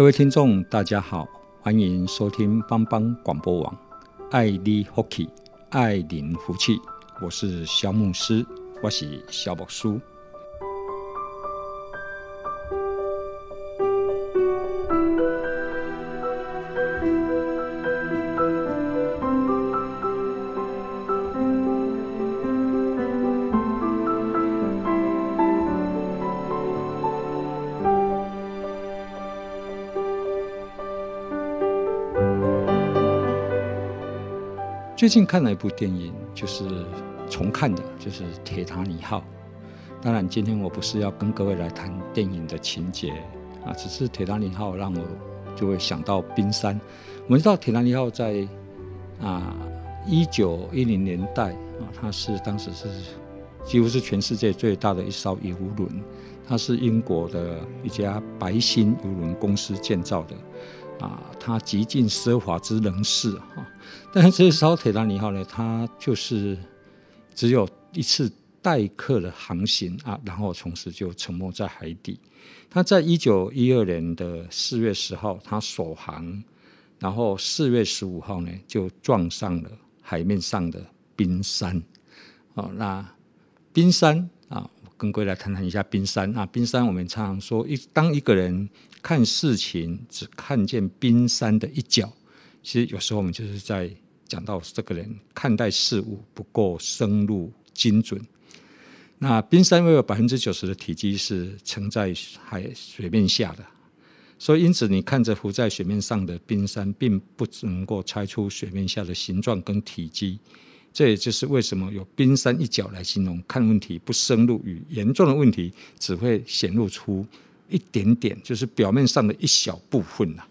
各位听众，大家好，欢迎收听帮帮广播网《爱邻福气》，爱邻福气，我是小牧师，我是萧牧师。最近看了一部电影，就是重看的，就是《铁达尼号》。当然，今天我不是要跟各位来谈电影的情节啊，只是《铁达尼号》让我就会想到冰山。我们知道，《铁达尼号》在啊一九一零年代啊，它是当时是几乎是全世界最大的一艘游轮，它是英国的一家白星游轮公司建造的。啊，它极尽奢华之能事，但是这艘铁达尼号呢，它就是只有一次代客的航行啊，然后从此就沉没在海底。它在一九一二年的四月十号，它首航，然后四月十五号呢，就撞上了海面上的冰山。哦，那冰山啊，我跟各位来谈谈一下冰山啊。冰山，我们常常说，一当一个人。看事情只看见冰山的一角，其实有时候我们就是在讲到这个人看待事物不够深入精准。那冰山因为有百分之九十的体积是沉在海水面下的，所以因此你看着浮在水面上的冰山，并不能够猜出水面下的形状跟体积。这也就是为什么有冰山一角来形容看问题不深入与严重的问题，只会显露出。一点点，就是表面上的一小部分呐。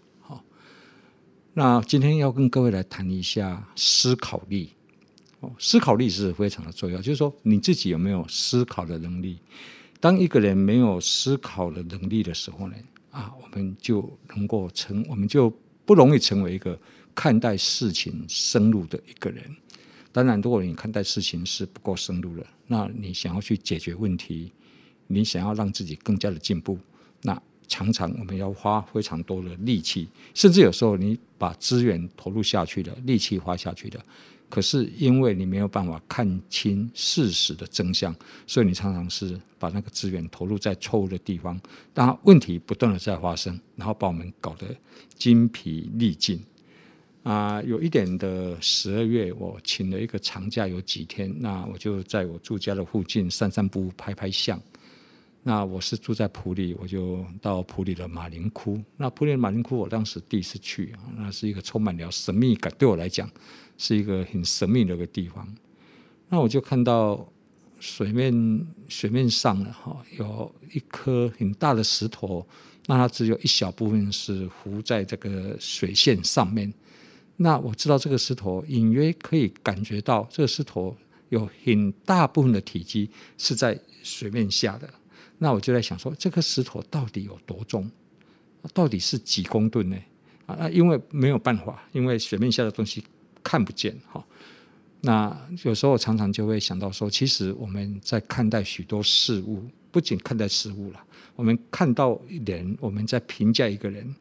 那今天要跟各位来谈一下思考力。哦，思考力是非常的重要，就是说你自己有没有思考的能力？当一个人没有思考的能力的时候呢，啊，我们就能够成，我们就不容易成为一个看待事情深入的一个人。当然，如果你看待事情是不够深入的，那你想要去解决问题，你想要让自己更加的进步。常常我们要花非常多的力气，甚至有时候你把资源投入下去的，力气花下去的，可是因为你没有办法看清事实的真相，所以你常常是把那个资源投入在错误的地方，当问题不断的在发生，然后把我们搞得精疲力尽。啊，有一点的十二月，我请了一个长假，有几天，那我就在我住家的附近散散步、拍拍相。那我是住在普里，我就到普里的马林窟。那普里的马林窟，我当时第一次去，那是一个充满了神秘感，对我来讲是一个很神秘的一个地方。那我就看到水面水面上哈，有一颗很大的石头，那它只有一小部分是浮在这个水线上面。那我知道这个石头隐约可以感觉到，这个石头有很大部分的体积是在水面下的。那我就在想说，这颗石头到底有多重？到底是几公吨呢？啊，因为没有办法，因为水面下的东西看不见哈。那有时候常常就会想到说，其实我们在看待许多事物，不仅看待事物了，我们看到人，我们在评价一个人，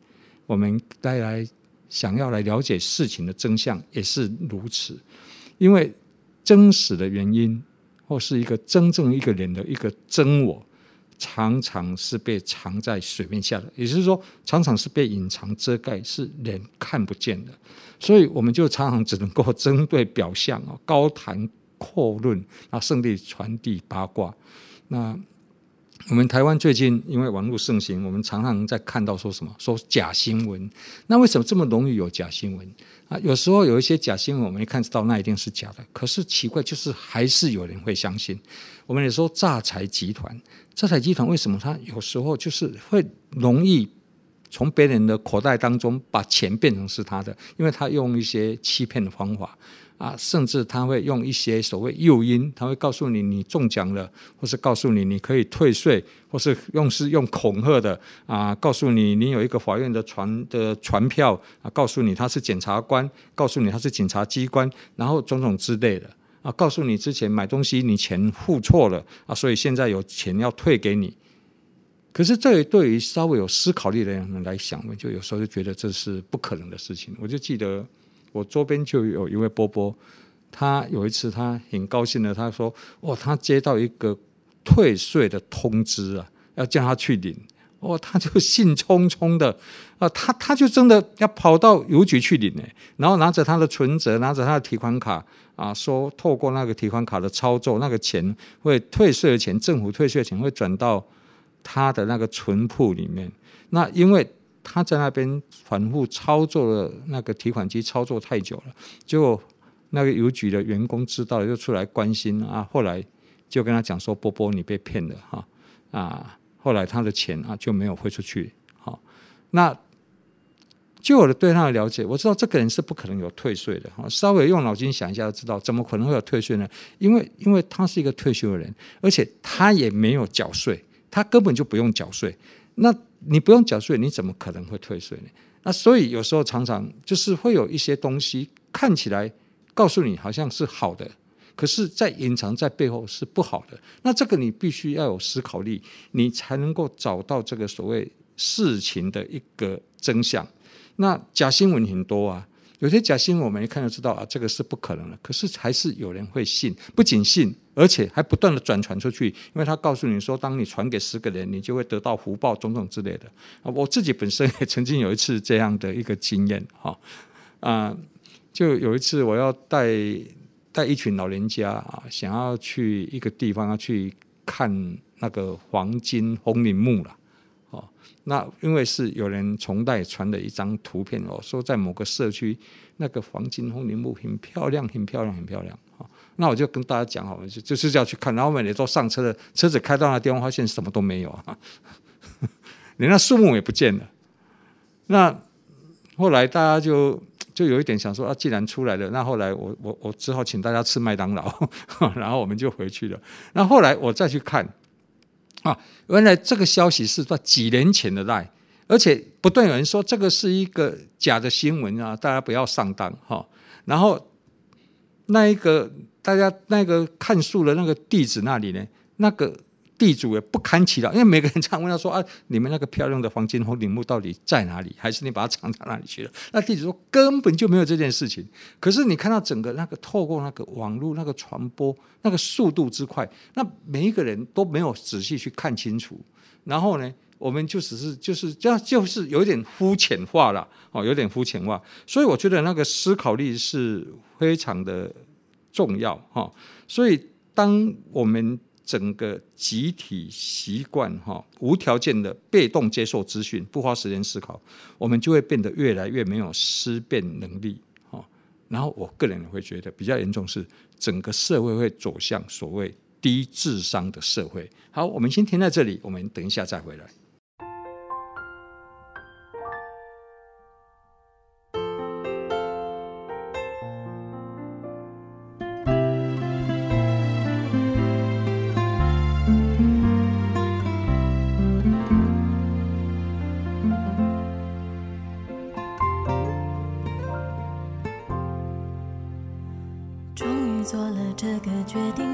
我们带来想要来了解事情的真相也是如此，因为真实的原因，或是一个真正一个人的一个真我。常常是被藏在水面下的，也就是说，常常是被隐藏遮盖，是人看不见的。所以，我们就常常只能够针对表象啊，高谈阔论啊，胜利传递八卦。那我们台湾最近因为网络盛行，我们常常在看到说什么说假新闻。那为什么这么容易有假新闻啊？有时候有一些假新闻，我们一看知道那一定是假的。可是奇怪，就是还是有人会相信。我们也说诈财集团，诈财集团为什么他有时候就是会容易从别人的口袋当中把钱变成是他的？因为他用一些欺骗的方法。啊，甚至他会用一些所谓诱因，他会告诉你你中奖了，或是告诉你你可以退税，或是用是用恐吓的啊，告诉你你有一个法院的传的传票啊，告诉你他是检察官，告诉你他是警察机关，然后种种之类的啊，告诉你之前买东西你钱付错了啊，所以现在有钱要退给你。可是这对于稍微有思考力的人来想，就有时候就觉得这是不可能的事情。我就记得。我周边就有一位波波，他有一次他很高兴的，他说：“哦，他接到一个退税的通知啊，要叫他去领。”哦，他就兴冲冲的啊，他他就真的要跑到邮局去领呢，然后拿着他的存折，拿着他的提款卡啊，说透过那个提款卡的操作，那个钱会退税的钱，政府退税的钱会转到他的那个存铺里面。那因为他在那边反复操作的那个提款机操作太久了，结果那个邮局的员工知道了，就出来关心啊。后来就跟他讲说：“波波，你被骗了哈啊！”后来他的钱啊就没有汇出去。好，那就我的对他的了解，我知道这个人是不可能有退税的。稍微用脑筋想一下就知道，怎么可能会有退税呢？因为因为他是一个退休的人，而且他也没有缴税，他根本就不用缴税。那你不用缴税，你怎么可能会退税呢？那所以有时候常常就是会有一些东西看起来告诉你好像是好的，可是，在隐藏在背后是不好的。那这个你必须要有思考力，你才能够找到这个所谓事情的一个真相。那假新闻很多啊。有些假新闻，我们一看就知道啊，这个是不可能的。可是还是有人会信，不仅信，而且还不断的转传出去，因为他告诉你说，当你传给十个人，你就会得到福报种种之类的。啊，我自己本身也曾经有一次这样的一个经验，哈啊，就有一次我要带带一群老人家啊，想要去一个地方要去看那个黄金红陵墓了。那因为是有人从代传的一张图片哦，说在某个社区那个黄金红陵墓很漂亮，很漂亮，很漂亮啊。那我就跟大家讲好了，就就是要去看。然后我们都上车了，车子开到那地方，发现什么都没有啊，连那树木也不见了。那后来大家就就有一点想说啊，既然出来了，那后来我我我只好请大家吃麦当劳，然后我们就回去了。那后来我再去看。啊，原来这个消息是在几年前的赖，而且不断有人说这个是一个假的新闻啊，大家不要上当哈。然后那一个大家那个看树的那个地址那里呢，那个。地主也不堪其扰，因为每个人常问他说：“ 啊，你们那个漂亮的黄金红陵墓到底在哪里？还是你把它藏到哪里去了？” 那地主说：“根本就没有这件事情。”可是你看到整个那个透过那个网络那个传播那个速度之快，那每一个人都没有仔细去看清楚。然后呢，我们就只是就是这样，就是有点肤浅化了哦，有点肤浅化。所以我觉得那个思考力是非常的重要哈。所以当我们整个集体习惯哈，无条件的被动接受资讯，不花时间思考，我们就会变得越来越没有思辨能力哈。然后我个人会觉得比较严重是，整个社会会走向所谓低智商的社会。好，我们先停在这里，我们等一下再回来。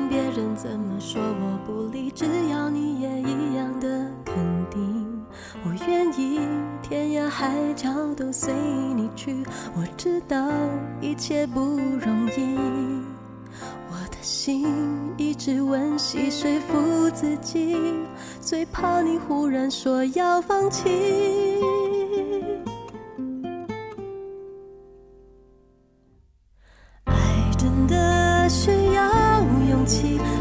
别人怎么说我不理只要你也一样的肯定我愿意天涯海角都随你去。我知道一切不容易我的心一直温习说服自己最怕你忽然说要放弃。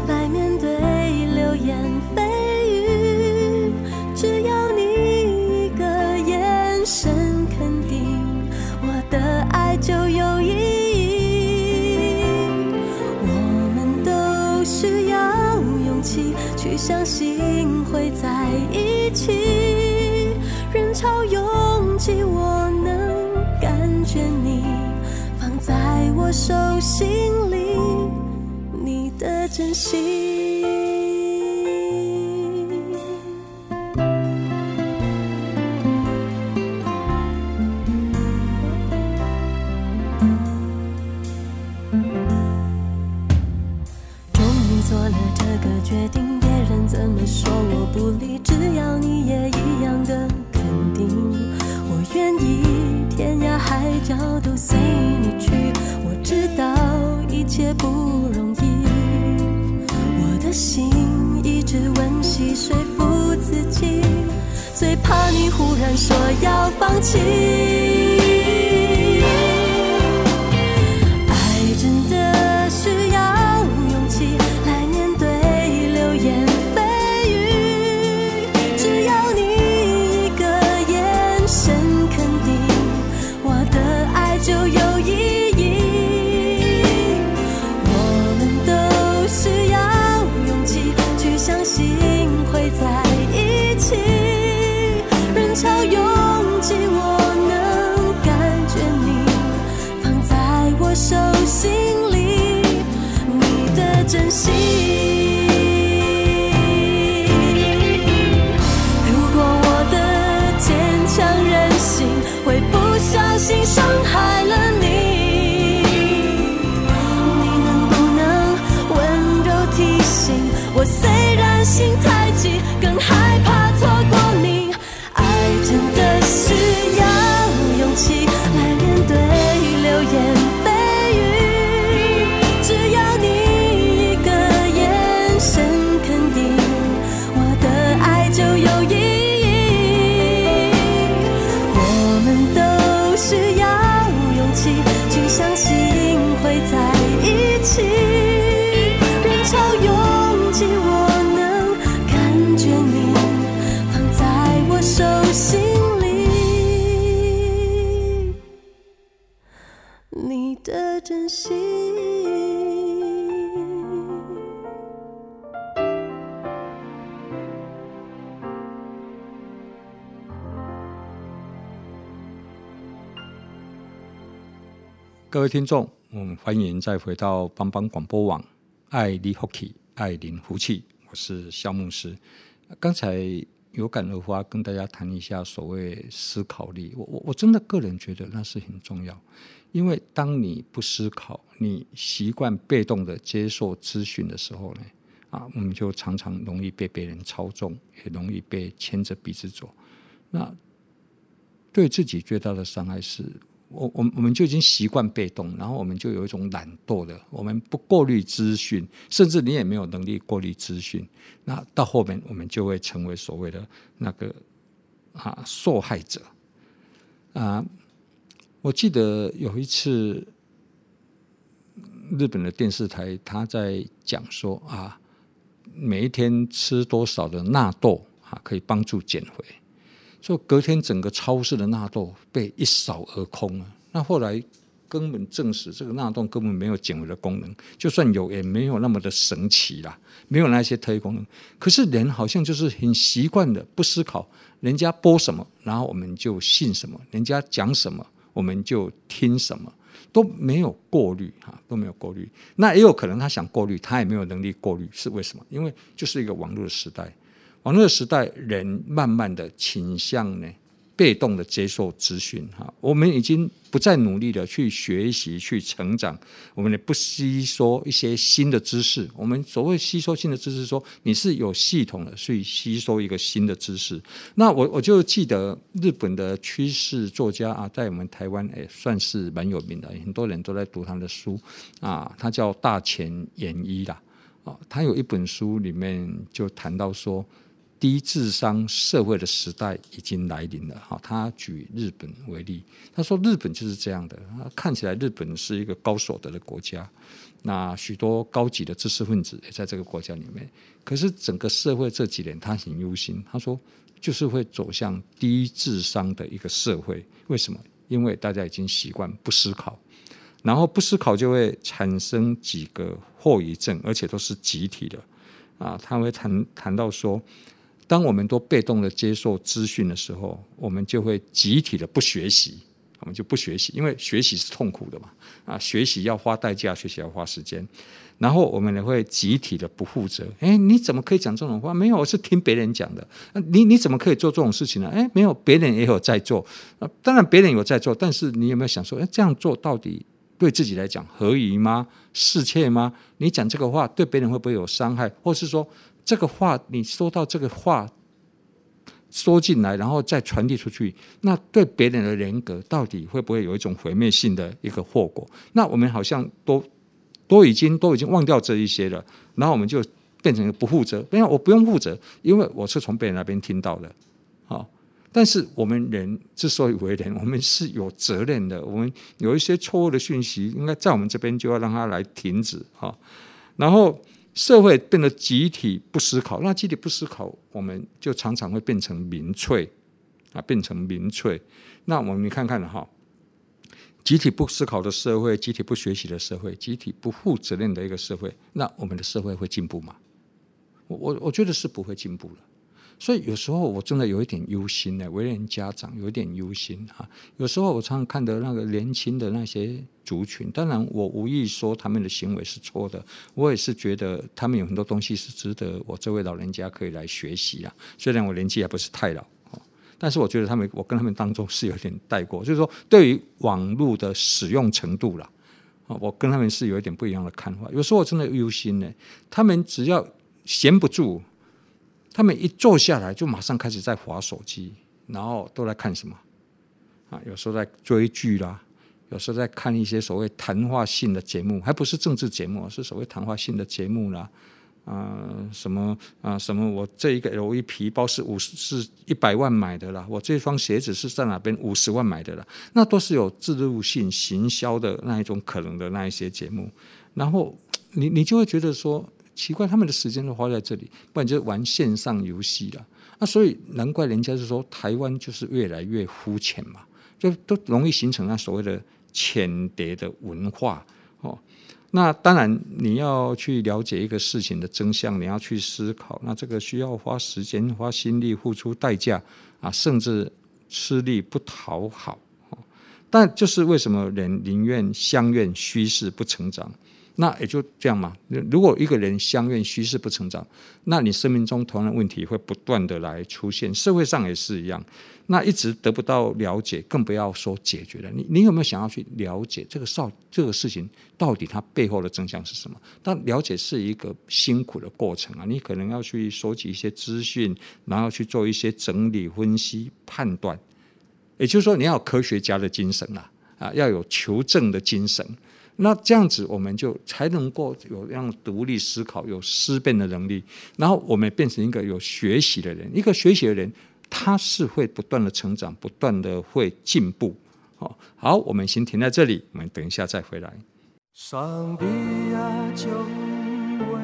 来面对流言蜚语，只要你一个眼神肯定，我的爱就有意义。我们都需要勇气去相信会在一起，人潮拥挤，我能感觉你放在我手心里。你的真心。说要放弃。爱真的需要勇气来面对流言蜚语只要你一个眼神肯定我的爱就有。各位听众，嗯，欢迎再回到帮帮广播网，爱邻福气，爱邻福气，我是肖牧师。刚才有感而发，跟大家谈一下所谓思考力。我我我真的个人觉得那是很重要，因为当你不思考，你习惯被动的接受资讯的时候呢，啊，我们就常常容易被别人操纵，也容易被牵着鼻子走。那对自己最大的伤害是。我我我们就已经习惯被动，然后我们就有一种懒惰的，我们不过滤资讯，甚至你也没有能力过滤资讯。那到后面我们就会成为所谓的那个啊受害者啊。我记得有一次日本的电视台他在讲说啊，每一天吃多少的纳豆啊可以帮助减肥。就隔天整个超市的纳豆被一扫而空了。那后来根本证实，这个纳豆根本没有减肥的功能，就算有，也没有那么的神奇啦，没有那些特异功能。可是人好像就是很习惯的不思考，人家播什么，然后我们就信什么；人家讲什么，我们就听什么，都没有过滤哈，都没有过滤。那也有可能他想过滤，他也没有能力过滤，是为什么？因为就是一个网络的时代。网络时代，人慢慢的倾向呢，被动的接受资讯哈。我们已经不再努力的去学习、去成长，我们也不吸收一些新的知识。我们所谓吸收新的知识，说你是有系统的去吸收一个新的知识。那我我就记得日本的趋势作家啊，在我们台湾也算是蛮有名的，很多人都在读他的书啊。他叫大前研一啦，啊，他有一本书里面就谈到说。低智商社会的时代已经来临了。哈，他举日本为例，他说日本就是这样的。看起来日本是一个高所得的国家，那许多高级的知识分子也在这个国家里面。可是整个社会这几年他很忧心，他说就是会走向低智商的一个社会。为什么？因为大家已经习惯不思考，然后不思考就会产生几个后遗症，而且都是集体的啊。他会谈谈到说，当我们都被动的接受资讯的时候，我们就会集体的不学习。我们就不学习，因为学习是痛苦的嘛。啊，学习要花代价，学习要花时间。然后我们也会集体的不负责。哎，你怎么可以讲这种话？没有，我是听别人讲的。你你怎么可以做这种事情呢？哎，没有，别人也有在做。啊，当然别人有在做，但是你有没有想说，哎，这样做到底对自己来讲合宜吗？适切吗？你讲这个话对别人会不会有伤害？或是说这个话你说到这个话？说进来，然后再传递出去，那对别人的人格到底会不会有一种毁灭性的一个后果？那我们好像都都已经都已经忘掉这一些了，然后我们就变成一个不负责。因为我不用负责，因为我是从别人那边听到的。好，但是我们人之所以为人，我们是有责任的。我们有一些错误的讯息，应该在我们这边就要让它来停止啊。然后。社会变得集体不思考，那集体不思考，我们就常常会变成民粹啊，变成民粹。那我们你看看哈，集体不思考的社会，集体不学习的社会，集体不负责任的一个社会，那我们的社会会进步吗？我我我觉得是不会进步的。所以有时候我真的有一点忧心呢，为人家长有一点忧心哈。有时候我常常看到那个年轻的那些族群，当然我无意说他们的行为是错的，我也是觉得他们有很多东西是值得我这位老人家可以来学习啊。虽然我年纪还不是太老，但是我觉得他们我跟他们当中是有点带过，就是说对于网络的使用程度啦，啊，我跟他们是有一点不一样的看法。有时候我真的忧心呢，他们只要闲不住。他们一坐下来就马上开始在划手机，然后都在看什么？啊，有时候在追剧啦，有时候在看一些所谓谈话性的节目，还不是政治节目，是所谓谈话性的节目啦。啊，什么啊，什么？我这一个 LV 皮包是五十是一百万买的啦，我这双鞋子是在哪边五十万买的啦，那都是有置入性行销的那一种可能的那一些节目，然后你你就会觉得说。奇怪，他们的时间都花在这里，不然就玩线上游戏了。那所以难怪人家是说台湾就是越来越肤浅嘛，就都容易形成那所谓的浅碟的文化哦。那当然你要去了解一个事情的真相，你要去思考，那这个需要花时间、花心力、付出代价啊，甚至吃力不讨好。但就是为什么人宁愿相愿虚室不成长？那也就这样嘛。如果一个人相愿虚室不成长，那你生命中同样的问题会不断的来出现，社会上也是一样。那一直得不到了解，更不要说解决了。你你有没有想要去了解这个少这个事情到底它背后的真相是什么？但了解是一个辛苦的过程啊，你可能要去收集一些资讯，然后去做一些整理、分析、判断。也就是说，你要有科学家的精神啊，啊，要有求证的精神。那这样子，我们就才能够有让独立思考、有思辨的能力，然后我们变成一个有学习的人。一个学习的人，他是会不断的成长，不断的会进步。好，好，我们先停在这里，我们等一下再回来。上帝啊，求你为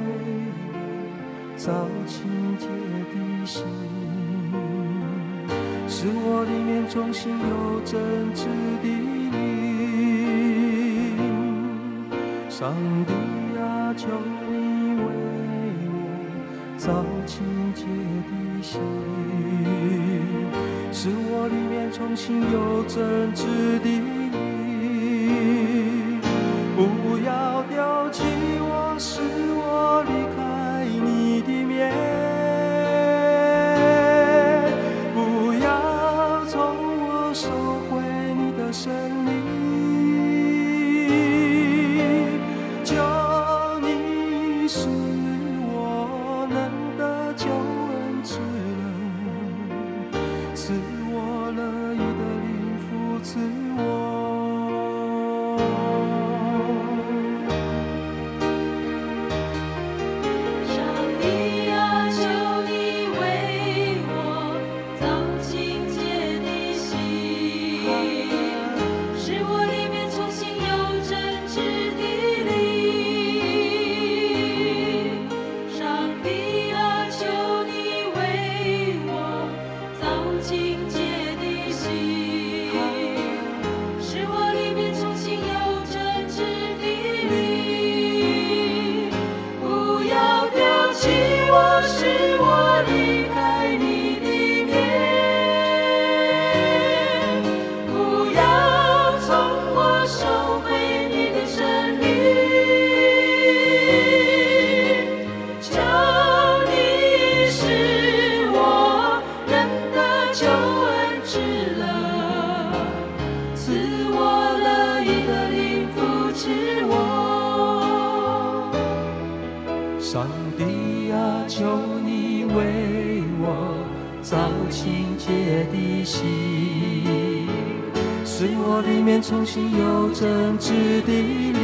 造清洁的心，使我里面重新有真挚的你。上帝啊，求你为我。造清洁的心，使我。里面重新有真挚的求你为我造清洁的心，使我里面重新有真挚的灵。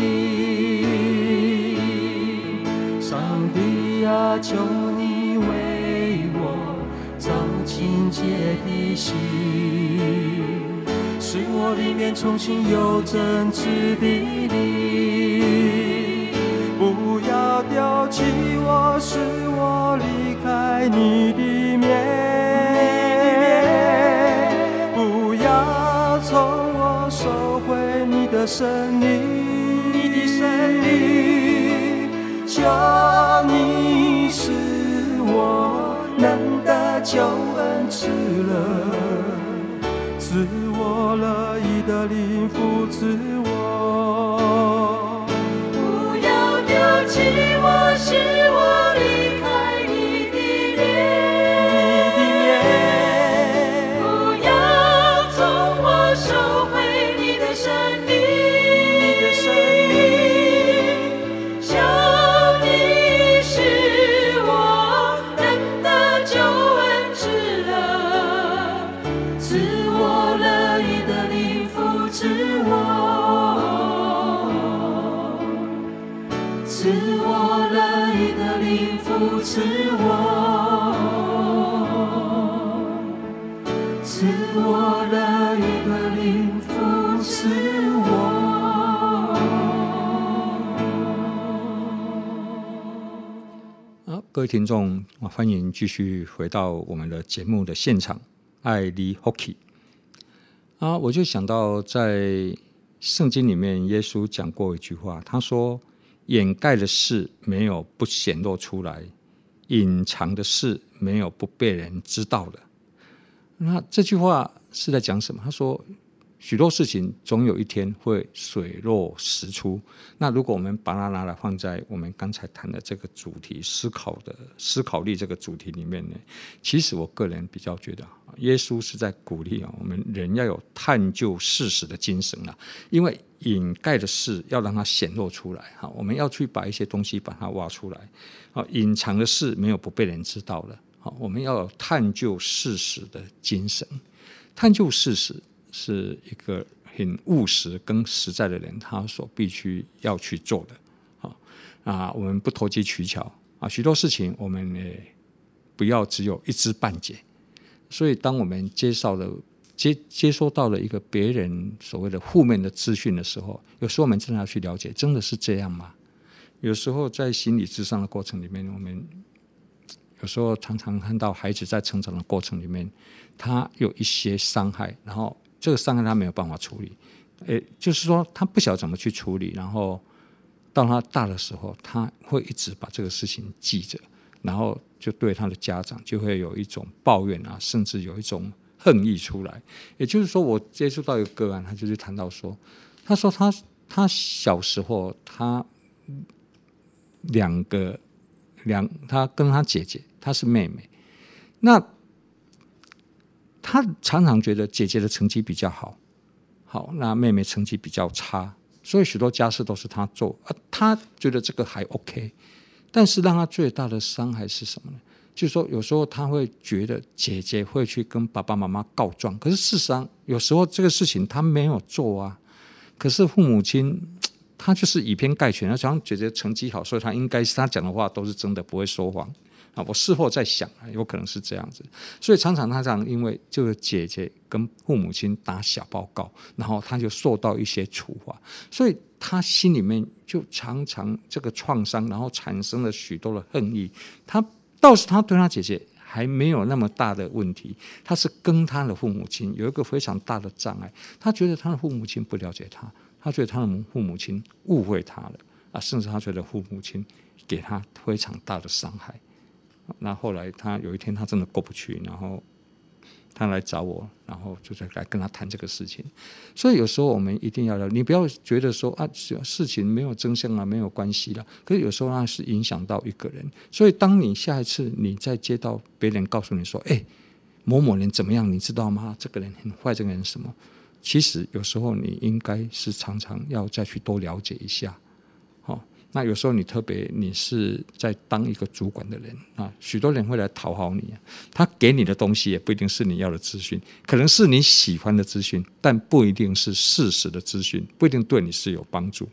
上帝啊，求你为我造清洁的心。使我里面重新有真挚的灵，要丢弃我，使我离开你的面，不要从我收回你的生命，你的生命，求你使我能得救恩赐乐，赐。我乐意的灵扶持我，不要丢弃是各位听众，欢迎继续回到我们的节目的现场，爱你福气。啊，我就想到在圣经里面，耶稣讲过一句话，他说：“掩盖的事没有不显露出来，隐藏的事没有不被人知道的。”那这句话是在讲什么？他说。许多事情总有一天会水落石出。那如果我们把它拿来放在我们刚才谈的这个主题思考的思考力这个主题里面呢，其实我个人比较觉得，耶稣是在鼓励啊，我们人要有探究事实的精神啊。因为掩盖的事要让它显露出来哈，我们要去把一些东西把它挖出来。啊，隐藏的事没有不被人知道的。好，我们要有探究事实的精神，探究事实。是一个很务实跟实在的人，他所必须要去做的。啊啊，我们不投机取巧啊，许多事情我们呢不要只有一知半解。所以，当我们接受了接接收到了一个别人所谓的负面的资讯的时候，有时候我们真的要去了解，真的是这样吗？有时候在心理智商的过程里面，我们有时候常常看到孩子在成长的过程里面，他有一些伤害，然后。这个伤害他没有办法处理，诶，就是说他不晓得怎么去处理，然后到他大的时候，他会一直把这个事情记着，然后就对他的家长就会有一种抱怨啊，甚至有一种恨意出来。也就是说，我接触到一个个案，他就是谈到说，他说他他小时候他两个两，他跟他姐姐，他是妹妹，那。他常常觉得姐姐的成绩比较好，好，那妹妹成绩比较差，所以许多家事都是他做，啊，他觉得这个还 OK，但是让他最大的伤害是什么呢？就是说有时候他会觉得姐姐会去跟爸爸妈妈告状，可是事实上有时候这个事情他没有做啊，可是父母亲他就是以偏概全，他想姐姐成绩好，所以他应该是他讲的话都是真的，不会说谎。啊，我事后在想，有可能是这样子，所以常常他这样，因为就是姐姐跟父母亲打小报告，然后他就受到一些处罚，所以他心里面就常常这个创伤，然后产生了许多的恨意。他倒是他对他姐姐还没有那么大的问题，他是跟他的父母亲有一个非常大的障碍，他觉得他的父母亲不了解他，他觉得他的父母亲误会他了啊，甚至他觉得父母亲给他非常大的伤害。那后来他有一天他真的过不去，然后他来找我，然后就在来跟他谈这个事情。所以有时候我们一定要，你不要觉得说啊，事情没有真相啊，没有关系了。可是有时候那是影响到一个人。所以当你下一次你再接到别人告诉你说，哎，某某人怎么样，你知道吗？这个人很坏，这个人什么？其实有时候你应该是常常要再去多了解一下。那有时候你特别你是在当一个主管的人啊，许多人会来讨好你，他给你的东西也不一定是你要的资讯，可能是你喜欢的资讯，但不一定是事实的资讯，不一定对你是有帮助。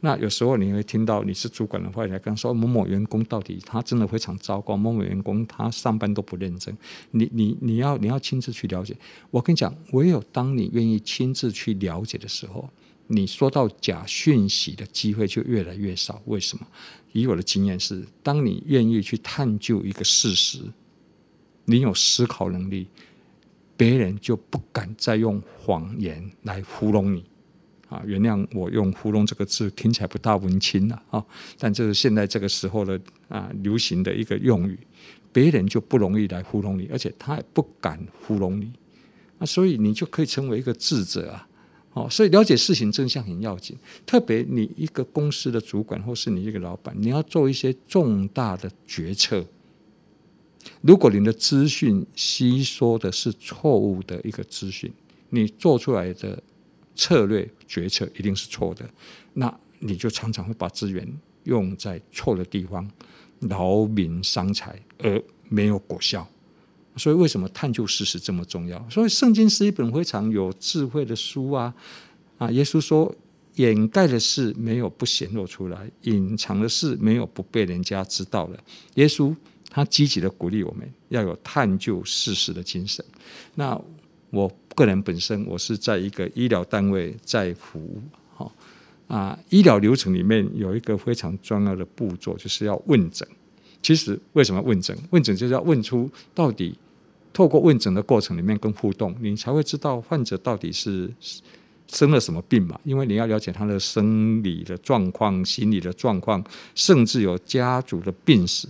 那有时候你会听到你是主管的话，来跟说某某员工到底他真的非常糟糕，某某员工他上班都不认真。你你你要你要亲自去了解。我跟你讲，唯有当你愿意亲自去了解的时候，你说到假讯息的机会就越来越少。为什么？以我的经验是，当你愿意去探究一个事实，你有思考能力，别人就不敢再用谎言来糊弄你。啊，原谅我用“糊弄”这个字听起来不大文青了啊，但这是现在这个时候的啊流行的一个用语，别人就不容易来糊弄你，而且他也不敢糊弄你，啊，所以你就可以成为一个智者啊，哦，所以了解事情真相很要紧，特别你一个公司的主管或是你一个老板，你要做一些重大的决策，如果你的资讯吸收的是错误的一个资讯，你做出来的。策略决策一定是错的，那你就常常会把资源用在错的地方，劳民伤财而没有果效。所以为什么探究事实这么重要？所以圣经是一本非常有智慧的书啊！啊，耶稣说，掩盖的事没有不显露出来，隐藏的事没有不被人家知道的。耶稣他积极的鼓励我们要有探究事实的精神。那我。个人本身，我是在一个医疗单位在服务，哈啊，医疗流程里面有一个非常重要的步骤，就是要问诊。其实为什么问诊？问诊就是要问出到底，透过问诊的过程里面跟互动，你才会知道患者到底是生了什么病嘛？因为你要了解他的生理的状况、心理的状况，甚至有家族的病史。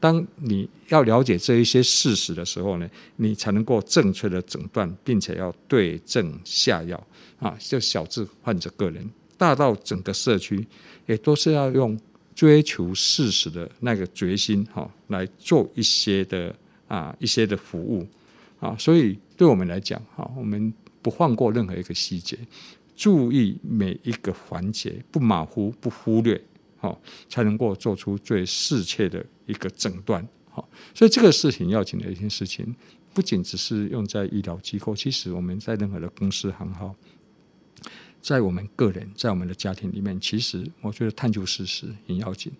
当你要了解这一些事实的时候呢，你才能够正确的诊断，并且要对症下药啊！就小至患者个人，大到整个社区，也都是要用追求事实的那个决心哈，来做一些的啊一些的服务啊。所以对我们来讲哈，我们不放过任何一个细节，注意每一个环节，不马虎，不忽略。好，才能够做出最适切的一个诊断。好，所以这个事情要紧的一件事情，不仅只是用在医疗机构，其实我们在任何的公司行号，在我们个人，在我们的家庭里面，其实我觉得探究事实很要紧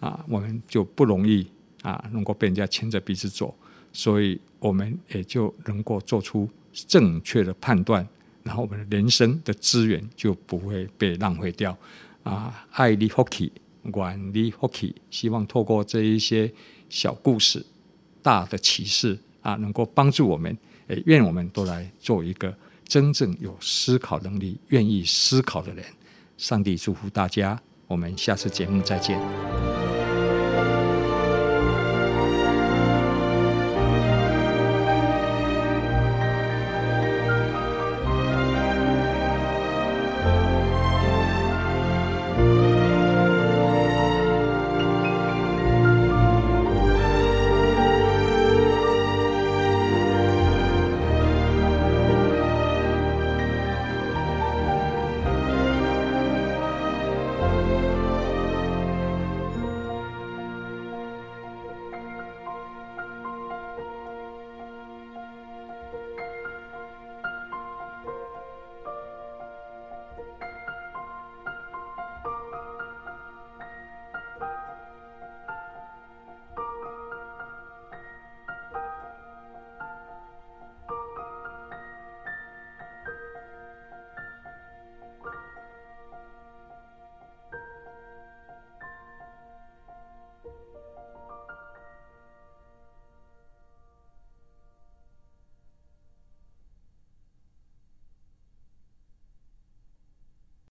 啊，我们就不容易啊，能够被人家牵着鼻子走，所以我们也就能够做出正确的判断，然后我们的人生的资源就不会被浪费掉啊，爱你福气。愿你福气，希望透过这一些小故事、大的启示啊，能够帮助我们。诶，愿我们都来做一个真正有思考能力、愿意思考的人。上帝祝福大家，我们下次节目再见。